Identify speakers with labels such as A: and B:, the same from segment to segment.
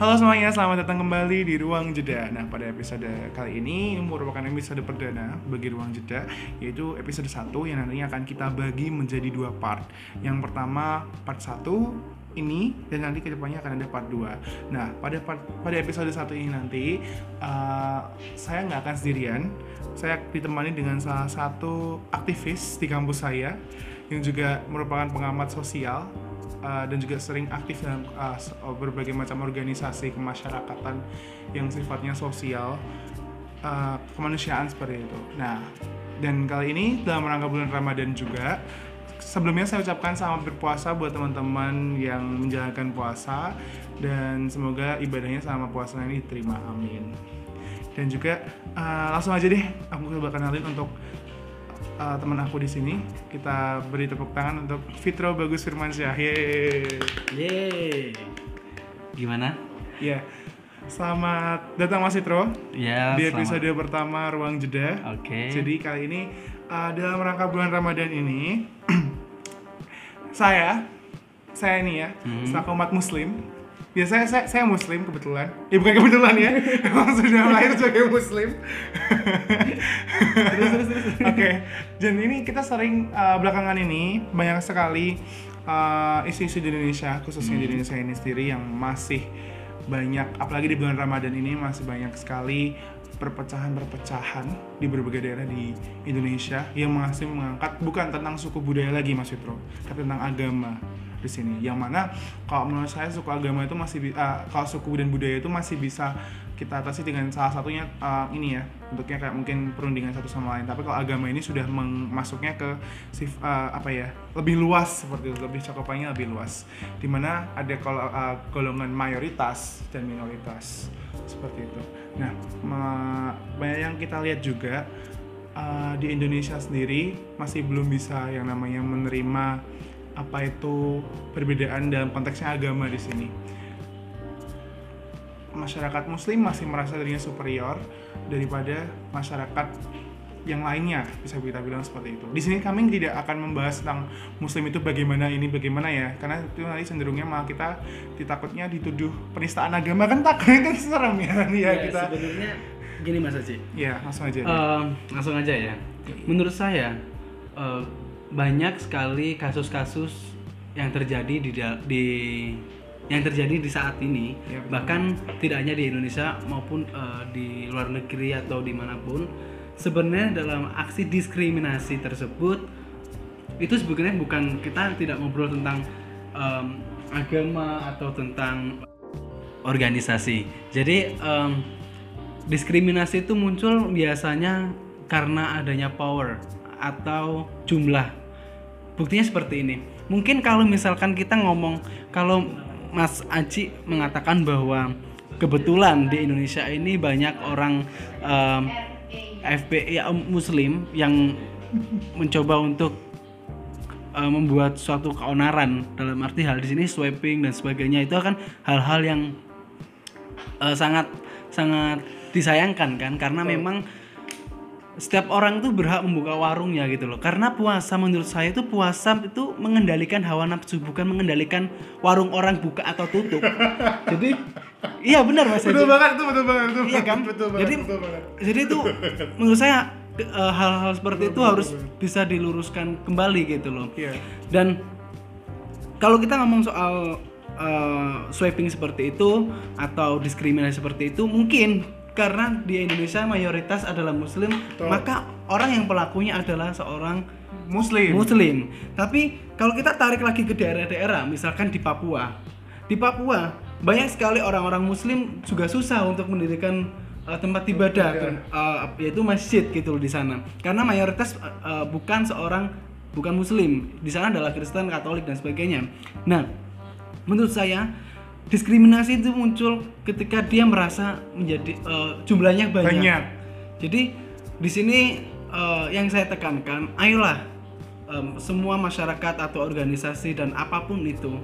A: Halo semuanya, selamat datang kembali di Ruang Jeda. Nah, pada episode kali ini merupakan episode perdana bagi Ruang Jeda, yaitu episode 1 yang nantinya akan kita bagi menjadi dua part. Yang pertama, part 1 ini dan nanti ke depannya akan ada part 2 Nah, pada part, pada episode 1 ini nanti uh, saya nggak akan sendirian. Saya ditemani dengan salah satu aktivis di kampus saya yang juga merupakan pengamat sosial uh, dan juga sering aktif dalam uh, berbagai macam organisasi kemasyarakatan yang sifatnya sosial uh, kemanusiaan seperti itu. Nah, dan kali ini dalam rangka bulan Ramadan juga sebelumnya saya ucapkan selamat berpuasa buat teman-teman yang menjalankan puasa dan semoga ibadahnya selama puasa ini diterima amin. Dan juga uh, langsung aja deh aku coba kenalin untuk uh, teman aku di sini. Kita beri tepuk tangan untuk Fitro Bagus Firmansyah. Yeay.
B: Yeay. Gimana?
A: Ya. Selamat datang Mas Fitro.
B: Ya.
A: Di episode selamat. pertama Ruang Jeda.
B: Oke. Okay.
A: Jadi kali ini uh, dalam rangka bulan Ramadan ini saya saya ini ya, hmm. selaku umat muslim biasanya saya, saya muslim kebetulan. Ya bukan kebetulan ya. Emang sudah lahir sebagai muslim. Oke. Okay. dan ini kita sering uh, belakangan ini banyak sekali uh, isu-isu di Indonesia khususnya hmm. di Indonesia ini sendiri yang masih banyak apalagi di bulan Ramadan ini masih banyak sekali perpecahan-perpecahan di berbagai daerah di Indonesia yang masih mengangkat bukan tentang suku budaya lagi Mas Fitro, tapi tentang agama di sini. Yang mana kalau menurut saya suku agama itu masih uh, kalau suku dan budaya itu masih bisa kita atasi dengan salah satunya uh, ini ya bentuknya kayak mungkin perundingan satu sama lain. Tapi kalau agama ini sudah masuknya ke sif, uh, apa ya lebih luas seperti itu lebih cakupannya lebih luas. Di mana ada kalau uh, golongan mayoritas dan minoritas seperti itu. Nah banyak yang kita lihat juga uh, di Indonesia sendiri masih belum bisa yang namanya menerima apa itu perbedaan dalam konteksnya agama di sini. Masyarakat Muslim masih merasa dirinya superior daripada masyarakat yang lainnya bisa kita bilang seperti itu. Di sini kami tidak akan membahas tentang Muslim itu bagaimana ini bagaimana ya, karena itu nanti cenderungnya malah kita ditakutnya dituduh penistaan agama kan takutnya kan serem ya,
B: ya, ya kita. Sebenarnya gini Mas Aji.
A: Ya langsung aja.
B: Uh, langsung aja ya. Menurut saya uh, banyak sekali kasus-kasus yang terjadi di di yang terjadi di saat ini. Ya, bahkan tidak hanya di Indonesia maupun uh, di luar negeri atau di mana pun sebenarnya dalam aksi diskriminasi tersebut itu sebenarnya bukan kita tidak ngobrol tentang um, agama atau tentang organisasi. Jadi um, diskriminasi itu muncul biasanya karena adanya power atau jumlah buktinya seperti ini. Mungkin kalau misalkan kita ngomong kalau Mas Aji mengatakan bahwa kebetulan di Indonesia ini banyak orang um, FPI ya, Muslim yang mencoba untuk uh, membuat suatu keonaran. Dalam arti hal di sini sweeping dan sebagainya. Itu akan hal-hal yang uh, sangat sangat disayangkan kan? Karena memang setiap orang tuh berhak membuka warungnya gitu loh karena puasa menurut saya itu puasa itu mengendalikan hawa nafsu bukan mengendalikan warung orang buka atau tutup jadi iya benar mas
A: betul banget itu betul banget
B: itu iya kan betul banget, jadi betul banget. jadi itu menurut saya eh, hal-hal seperti betul, itu betul, harus betul. bisa diluruskan kembali gitu loh yeah. dan kalau kita ngomong soal uh, sweeping seperti itu atau diskriminasi seperti itu mungkin karena di Indonesia mayoritas adalah muslim Betul. maka orang yang pelakunya adalah seorang
A: muslim.
B: Muslim. Tapi kalau kita tarik lagi ke daerah-daerah misalkan di Papua. Di Papua banyak sekali orang-orang muslim juga susah untuk mendirikan uh, tempat ibadah uh, yaitu masjid gitu loh di sana. Karena mayoritas uh, bukan seorang bukan muslim. Di sana adalah Kristen Katolik dan sebagainya. Nah menurut saya diskriminasi itu muncul ketika dia merasa menjadi uh, jumlahnya banyak. banyak. Jadi di sini uh, yang saya tekankan, ayolah um, semua masyarakat atau organisasi dan apa pun itu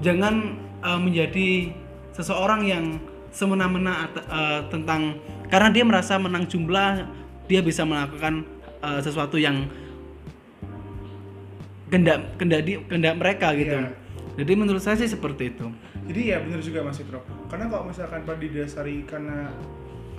B: jangan uh, menjadi seseorang yang semena-mena uh, tentang karena dia merasa menang jumlah dia bisa melakukan uh, sesuatu yang kendak kendak di kendak mereka gitu. Yeah. Jadi menurut saya sih seperti itu
A: jadi ya benar juga Mas Fitro karena kalau misalkan pada didasari karena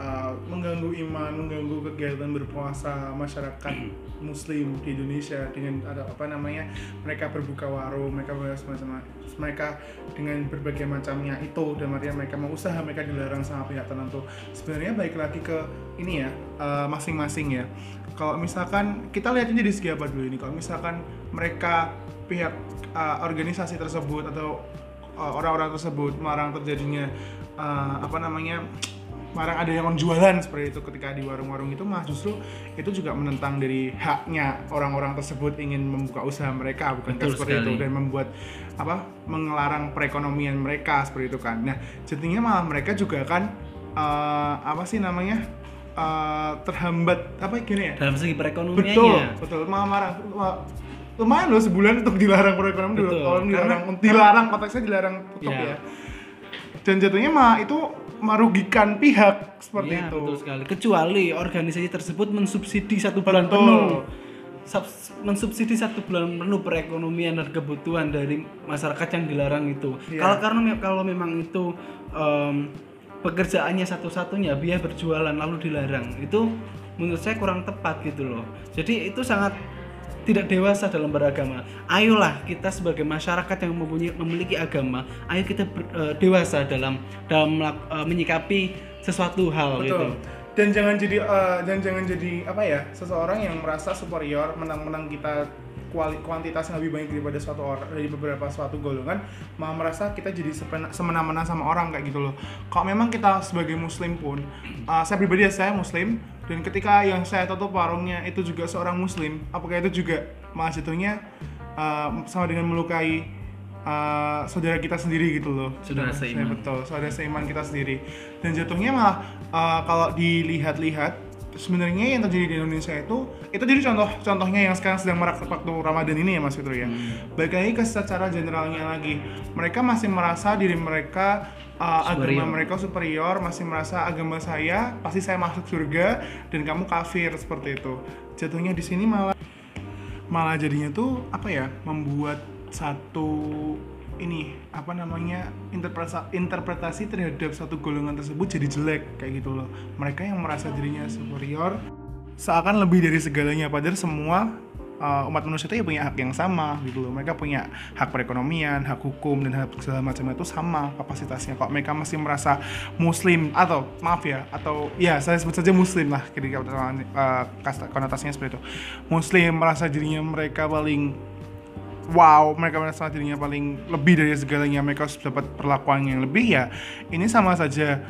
A: uh, mengganggu iman, mengganggu kegiatan berpuasa masyarakat Muslim di Indonesia dengan ada apa namanya mereka berbuka warung, mereka semacam mereka dengan berbagai macamnya itu dan artinya mereka mau usaha mereka dilarang sama pihak tertentu. Sebenarnya baik lagi ke ini ya uh, masing-masing uh, ya. Kalau misalkan kita lihat ini di segi apa dulu ini, kalau misalkan mereka pihak uh, organisasi tersebut atau orang-orang tersebut melarang terjadinya uh, apa namanya marang ada yang jualan seperti itu ketika di warung-warung itu mah justru itu juga menentang dari haknya orang-orang tersebut ingin membuka usaha mereka bukan seperti sekali. itu dan membuat apa mengelarang perekonomian mereka seperti itu kan. Nah jadinya malah mereka juga kan uh, apa sih namanya uh, terhambat apa gini ya?
B: Dalam segi perekonomiannya.
A: Betul betul. Malah marah lumayan loh sebulan untuk dilarang perekonomian dulu kalau dilarang dilarang konteksnya dilarang tutup yeah. ya dan jatuhnya mah itu merugikan pihak seperti ya, itu.
B: Betul sekali. Kecuali organisasi tersebut mensubsidi satu bulan betul. penuh, Sub, mensubsidi satu bulan penuh perekonomian dan kebutuhan dari masyarakat yang dilarang itu. Ya. Kalau karena kalau memang itu um, pekerjaannya satu-satunya biaya berjualan lalu dilarang, itu menurut saya kurang tepat gitu loh. Jadi itu sangat tidak dewasa dalam beragama. Ayolah kita sebagai masyarakat yang mempunyai memiliki agama, ayo kita ber, uh, dewasa dalam dalam uh, menyikapi sesuatu hal
A: Betul. gitu. Dan jangan jadi uh, dan jangan jadi apa ya seseorang yang merasa superior menang-menang kita kuantitas yang lebih banyak daripada suatu orang dari beberapa suatu golongan malah merasa kita jadi semena-mena sama orang kayak gitu loh kalau memang kita sebagai muslim pun uh, saya pribadi ya saya muslim dan ketika yang saya tutup warungnya itu juga seorang muslim apakah itu juga malah jatuhnya uh, sama dengan melukai uh, saudara kita sendiri gitu loh?
B: Saudara seiman.
A: betul saudara seiman kita sendiri. Dan jatuhnya malah uh, kalau dilihat-lihat sebenarnya yang terjadi di Indonesia itu itu jadi contoh contohnya yang sekarang sedang merak waktu Ramadan ini ya Mas Fitro ya. Hmm. Baik lagi ke secara generalnya lagi, mereka masih merasa diri mereka uh, agama mereka superior, masih merasa agama saya pasti saya masuk surga dan kamu kafir seperti itu. Jatuhnya di sini malah malah jadinya tuh apa ya membuat satu ini apa namanya interpretasi interpretasi terhadap satu golongan tersebut jadi jelek kayak gitu loh. Mereka yang merasa dirinya superior seakan lebih dari segalanya. Padahal semua uh, umat manusia itu ya punya hak yang sama gitu loh. Mereka punya hak perekonomian hak hukum dan hak segala macam itu sama kapasitasnya. Kok mereka masih merasa muslim atau maaf ya atau ya saya sebut saja muslim lah ketika uh, konotasinya seperti itu. Muslim merasa dirinya mereka paling wow mereka merasa dirinya paling lebih dari segalanya mereka harus dapat perlakuan yang lebih ya ini sama saja.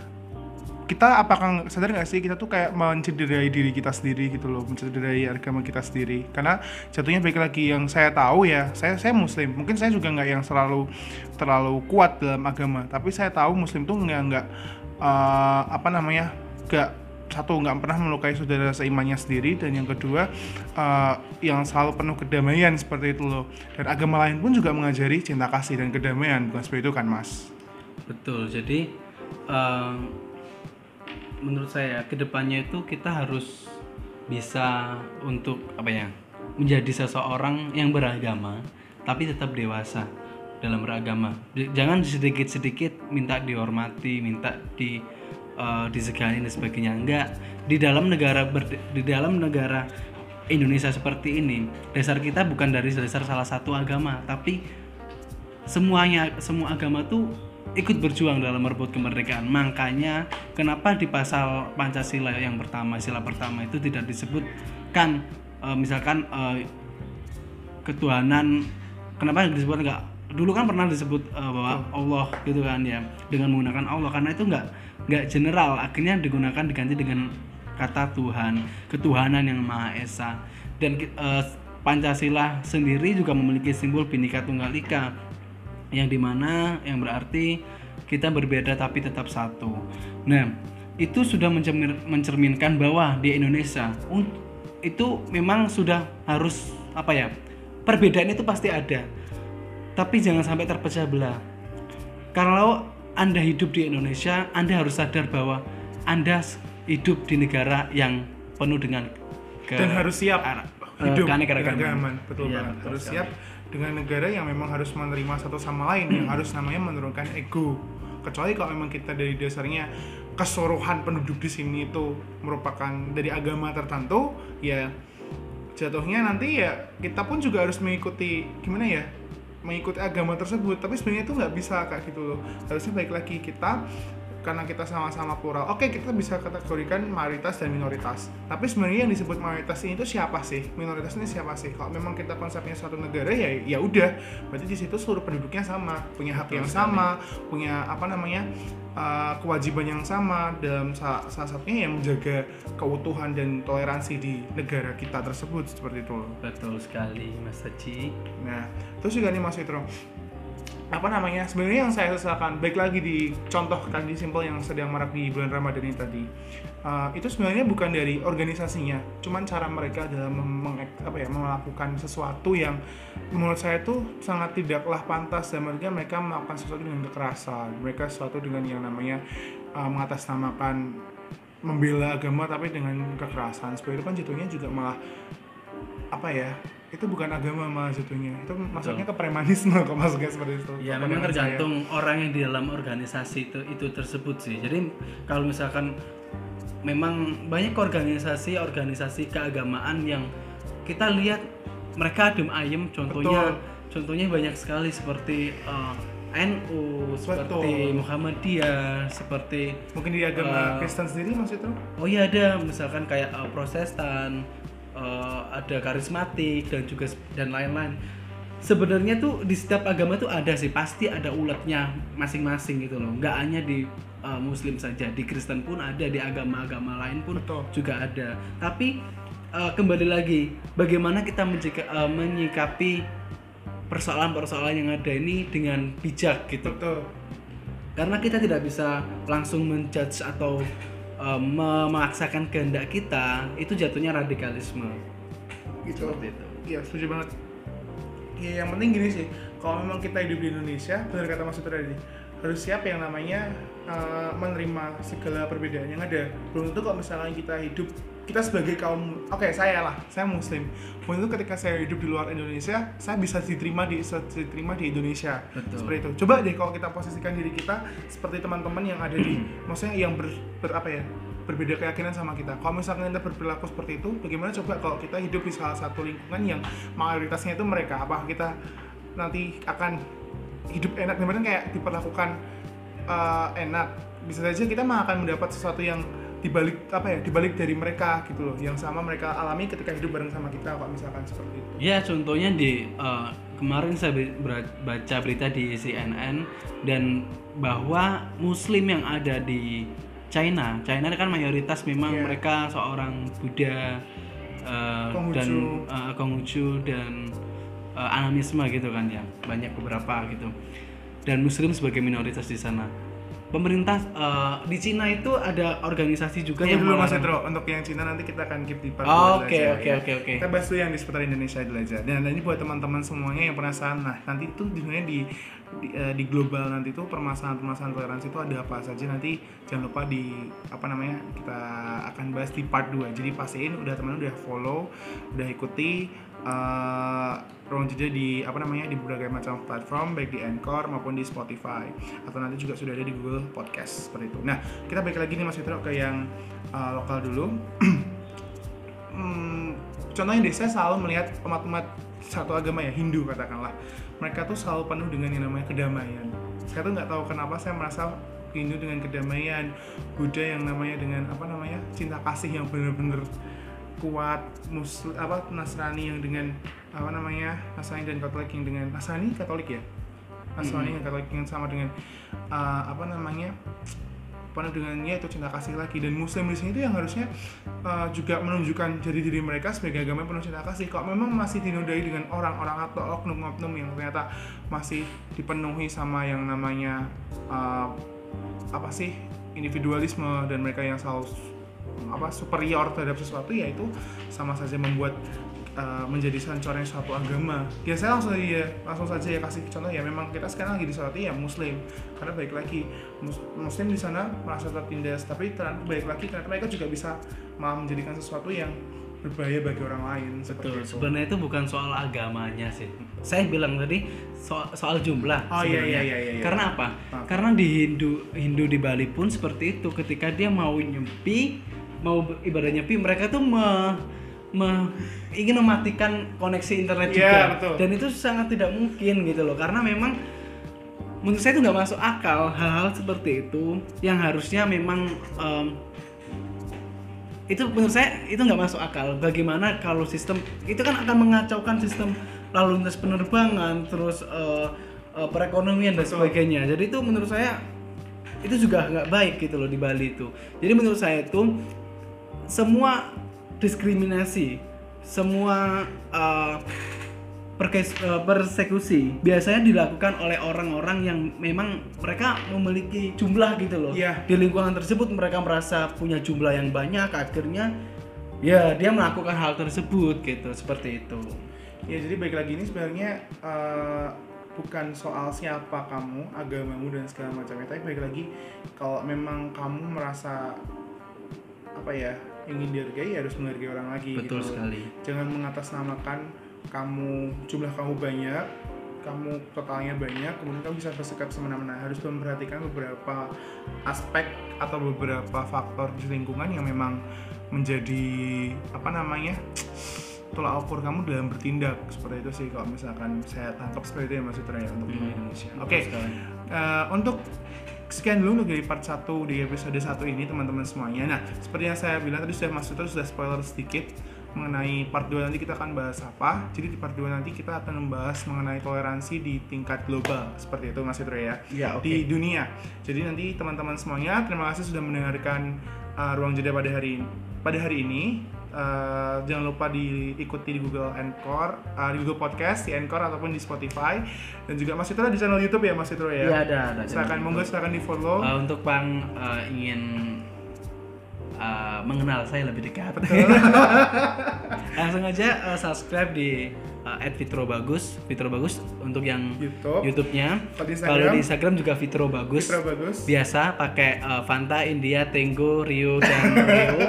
A: Kita apakah sadar nggak sih kita tuh kayak mencederai diri kita sendiri gitu loh mencederai agama kita sendiri. Karena jatuhnya baik lagi yang saya tahu ya saya saya muslim. Mungkin saya juga nggak yang selalu terlalu kuat dalam agama. Tapi saya tahu muslim tuh nggak nggak uh, apa namanya nggak satu nggak pernah melukai saudara seimannya sendiri. Dan yang kedua uh, yang selalu penuh kedamaian seperti itu loh. Dan agama lain pun juga mengajari cinta kasih dan kedamaian. Bukan seperti itu kan mas?
B: Betul. Jadi uh, menurut saya ke depannya itu kita harus bisa untuk apa ya menjadi seseorang yang beragama tapi tetap dewasa dalam beragama. Jangan sedikit-sedikit minta dihormati minta di uh, disegani dan sebagainya. Enggak di dalam negara di dalam negara Indonesia seperti ini dasar kita bukan dari dasar salah satu agama tapi semuanya semua agama tuh ikut berjuang dalam merebut kemerdekaan. Makanya kenapa di pasal Pancasila yang pertama sila pertama itu tidak disebutkan uh, misalkan uh, ketuhanan kenapa disebut enggak? Dulu kan pernah disebut uh, bahwa Allah gitu kan ya dengan menggunakan Allah karena itu enggak nggak general akhirnya digunakan diganti dengan kata Tuhan ketuhanan yang maha esa dan uh, Pancasila sendiri juga memiliki simbol Bhinneka Tunggal Ika yang di mana yang berarti kita berbeda tapi tetap satu. Nah itu sudah mencerminkan bahwa di Indonesia itu memang sudah harus apa ya perbedaan itu pasti ada tapi jangan sampai terpecah belah. Kalau anda hidup di Indonesia, Anda harus sadar bahwa Anda hidup di negara yang penuh dengan
A: ke dan harus siap hidup
B: keanekaragaman.
A: betul
B: Iya,
A: banget
B: betul
A: harus
B: sekali.
A: siap dengan negara yang memang harus menerima satu sama lain yang harus namanya menurunkan ego kecuali kalau memang kita dari dasarnya keseluruhan penduduk di sini itu merupakan dari agama tertentu ya jatuhnya nanti ya kita pun juga harus mengikuti gimana ya mengikuti agama tersebut. Tapi sebenarnya itu nggak bisa kayak gitu loh. Harusnya baik lagi kita karena kita sama-sama plural. Oke kita bisa kategorikan mayoritas dan minoritas. Tapi sebenarnya yang disebut mayoritas ini itu siapa sih? Minoritas ini siapa sih? Kalau memang kita konsepnya suatu negara ya ya udah. Berarti di situ seluruh penduduknya sama punya hak yang sama punya apa namanya uh, kewajiban yang sama dalam sa- salah satunya yang menjaga keutuhan dan toleransi di negara kita tersebut seperti itu.
B: Betul sekali Mas Haji.
A: Nah, terus juga nih Mas Fitro, apa namanya? Sebenarnya yang saya sesalkan, baik lagi di simpel yang sedang marak di bulan Ramadan ini tadi, uh, itu sebenarnya bukan dari organisasinya, cuman cara mereka dalam apa ya, melakukan sesuatu yang menurut saya itu sangat tidaklah pantas dan mereka mereka melakukan sesuatu dengan kekerasan, mereka sesuatu dengan yang namanya uh, mengatasnamakan membela agama tapi dengan kekerasan. Seperti itu kan jatuhnya juga malah apa ya itu bukan agama malah jatuhnya itu masuknya ke premanisme kok masuknya seperti itu
B: Ya memang
A: pandangan saya.
B: tergantung orang yang di dalam organisasi itu itu tersebut sih. Jadi kalau misalkan memang banyak organisasi-organisasi keagamaan yang kita lihat mereka adem ayem contohnya contohnya banyak sekali seperti eh, NU, seperti
A: Betul.
B: Muhammadiyah, seperti
A: mungkin di agama
B: Eh,
A: Kristen sendiri mas itu
B: oh iya ada misalkan kayak eh, Protestan, eh, ada karismatik dan juga dan lain-lain. Sebenarnya tuh di setiap agama tuh ada sih pasti ada uletnya masing-masing gitu loh. Nggak hanya di eh, Muslim saja, di Kristen pun ada, di agama-agama lain pun
A: Betul.
B: juga ada. Tapi eh, kembali lagi, bagaimana kita menjika- eh, menyikapi persoalan-persoalan yang ada ini dengan bijak gitu
A: betul
B: karena kita tidak bisa langsung menjudge atau uh, memaksakan kehendak kita itu jatuhnya radikalisme.
A: Gitu.
B: Seperti itu.
A: Iya setuju banget. Ya yang penting gini sih kalau memang kita hidup di Indonesia benar kata Mas Fitro tadi harus siap yang namanya uh, menerima segala perbedaan yang ada. Belum tentu kalau misalnya kita hidup kita sebagai kaum oke saya lah saya muslim belum tentu ketika saya hidup di luar Indonesia saya bisa diterima di diterima di Indonesia
B: Betul.
A: seperti itu coba deh kalau kita posisikan diri kita seperti teman-teman yang ada di maksudnya yang ber, ber- apa ya berbeda keyakinan sama kita. Kalau misalkan kita berperilaku seperti itu, bagaimana coba kalau kita hidup di salah satu lingkungan yang mayoritasnya itu mereka? Apakah kita nanti akan hidup enak? Benar kayak diperlakukan eh, enak. Bisa saja kita malah akan mendapat sesuatu yang dibalik apa ya dibalik dari mereka gitu loh yang sama mereka alami ketika hidup bareng sama kita kalau misalkan seperti itu
B: ya contohnya di uh, kemarin saya baca berita di CNN dan bahwa muslim yang ada di China China kan mayoritas memang
A: Iya.
B: mereka seorang Buddha uh,
A: Konghucu.
B: dan uh, Konghucu dan uh, animisme gitu kan ya banyak beberapa gitu dan muslim sebagai minoritas di sana pemerintah uh, di Cina itu ada organisasi juga
A: Tunggu
B: yang
A: dulu Mas Edro, untuk yang Cina nanti kita akan keep di part
B: Oh, oke, oke,
A: ya.
B: oke, oke.
A: Kita bahas dulu yang di seputar Indonesia dulu aja. Dan ini buat teman-teman semuanya yang penasaran, nah nanti itu sebenarnya di di, eh, di global nanti tuh permasalahan-permasalahan toleransi itu ada apa saja nanti jangan lupa di apa namanya kita akan bahas di part 2 jadi pastiin udah teman udah follow udah ikuti eh ruang jeda di apa namanya di berbagai macam platform baik di Anchor maupun di Spotify atau nanti juga sudah ada di Google Podcast seperti itu. Nah kita balik lagi nih Mas Fitro ke yang eh, lokal dulu. Hmm, contohnya deh saya selalu melihat umat-umat satu agama ya Hindu katakanlah. Mereka tuh selalu penuh dengan yang namanya kedamaian. Saya tuh nggak tahu kenapa saya merasa Hindu dengan kedamaian, Buddha yang namanya dengan apa namanya cinta kasih yang bener-bener kuat, Muslim apa Nasrani yang dengan apa namanya Nasrani dan Katolik yang dengan Nasrani Katolik ya, Nasrani yang Katolik yang sama dengan uh, apa namanya penuh dengannya itu cinta kasih lagi. Dan muslim di sini itu yang harusnya uh, juga menunjukkan jadi diri mereka sebagai agama penuh cinta kasih. Kok memang masih dinodai dengan orang-orang atau oknum-oknum yang ternyata masih dipenuhi sama yang namanya uh, apa sih individualisme dan mereka yang selalu apa superior terhadap sesuatu ya itu sama saja membuat uh, menjadi sancornya suatu agama. Ya saya langsung aja langsung saja ya kasih contoh ya memang kita sekarang lagi disolati ya muslim karena baik lagi mus- muslim di sana merasa tertindas tapi ternyata baik lagi ternyata mereka juga bisa malah menjadikan sesuatu yang berbahaya bagi orang lain
B: betul
A: itu.
B: sebenarnya itu bukan soal agamanya sih saya bilang tadi soal, soal jumlah
A: Oh, iya,
B: sebenarnya.
A: iya, iya, iya.
B: karena apa
A: Apa?
B: karena di Hindu Hindu di Bali pun seperti itu ketika dia mau nyepi mau ibadah nyepi mereka tuh me, me- ingin mematikan koneksi internet
A: Iya,
B: juga.
A: betul.
B: dan itu sangat tidak mungkin gitu loh karena memang menurut saya itu nggak masuk akal hal-hal seperti itu yang harusnya memang em, itu menurut saya itu nggak masuk akal. Bagaimana kalau sistem itu kan akan mengacaukan sistem lalu lintas penerbangan terus eh, eh, perekonomian dan sebagainya. Jadi itu menurut saya itu juga nggak baik gitu loh di Bali itu. Jadi menurut saya itu semua diskriminasi. Semua perkes- eh, persekusi biasanya dilakukan oleh orang-orang yang memang mereka memiliki jumlah gitu loh.
A: Iya.
B: di lingkungan tersebut mereka merasa punya jumlah yang banyak akhirnya ya dia melakukan hal tersebut gitu seperti itu.
A: Ya jadi baik lagi ini sebenarnya eh, bukan soal siapa kamu, agamamu dan segala macamnya, tapi baik lagi kalau memang kamu merasa apa ya ingin dihargai ya harus menghargai orang lagi.
B: betul
A: gitu.
B: sekali
A: Jangan mengatasnamakan kamu jumlah kamu banyak, kamu totalnya banyak, kemudian kamu bisa bersikap semena-mena. Harus memperhatikan beberapa aspek atau beberapa faktor di lingkungan yang memang menjadi apa namanya tolak ukur kamu dalam bertindak seperti itu sih kalau misalkan saya tangkap seperti itu ya Mas Fitra ya untuk
B: Hmm,
A: Indonesia.
B: betul
A: Oke,
B: sekali.
A: eh, untuk sekian dulu untuk dari part 1 di episode 1 ini teman-teman semuanya. Nah, seperti yang saya bilang tadi sudah Mas Fitra sudah spoiler sedikit mengenai part 2 nanti kita akan bahas apa. Jadi di part 2 nanti kita akan membahas mengenai toleransi di tingkat global seperti itu Mas Fitra ya
B: ya oke
A: di dunia. Jadi nanti teman-teman semuanya terima kasih sudah mendengarkan uh, ruang jeda pada hari pada hari ini. Uh, jangan lupa diikuti di Google Anchor, uh, di Google Podcast, di Anchor ataupun di Spotify dan juga Mas di channel YouTube ya Mas Fitra ya.
B: Iya ada ada
A: Silakan monggo silakan di follow.
B: Eh, untuk Bang eh, ingin eh, mengenal saya lebih dekat langsung aja eh, subscribe di uh, @fitrobagus fitrobagus untuk yang
A: YouTube.
B: YouTube-nya
A: Kalau di Instagram?
B: di Instagram juga Fitro Bagus
A: Fitra bagus.
B: biasa pakai uh, Fanta India Tenggo Rio dan Rio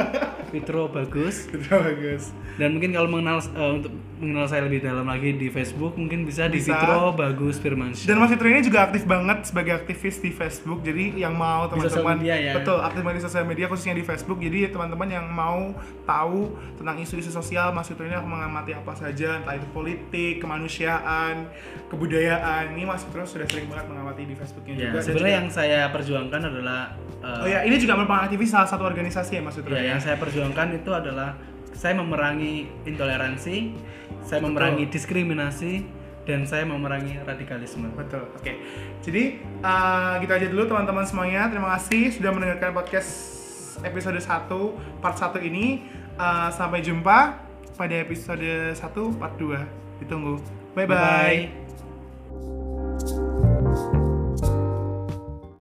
B: Fitro Bagus
A: Fitra bagus.
B: dan mungkin kalau mengenal uh, untuk mengenal saya lebih dalam lagi di Facebook mungkin bisa, di
A: Bisa.
B: Fitro Bagus Firmansyah
A: Dan Mas Fitra ini juga aktif banget sebagai aktivis di Facebook. Jadi yang mau
B: Di
A: teman-teman
B: ya.
A: betul aktif di sosial media khususnya di Facebook. Jadi teman-teman yang mau tahu tentang isu-isu sosial, Mas Fitra ini mengamati apa saja, entah itu politik, kemanusiaan, kebudayaan. Ini Mas Fitra sudah sering banget mengamati di Facebooknya
B: ya
A: juga.
B: Sebenarnya
A: juga-
B: yang saya perjuangkan adalah uh,
A: Oh ya, ini juga merupakan aktivis salah satu organisasi ya Mas Fitra
B: Ya,
A: ya.
B: yang saya perjuangkan itu adalah saya memerangi intoleransi, saya memerangi diskriminasi, dan saya memerangi radikalisme.
A: Betul. Oke. Jadi uh, gitu aja dulu teman-teman semuanya. Terima kasih sudah mendengarkan podcast episode 1 part 1 ini. Uh, sampai jumpa pada episode 1 part 2. Ditunggu. Bye bye.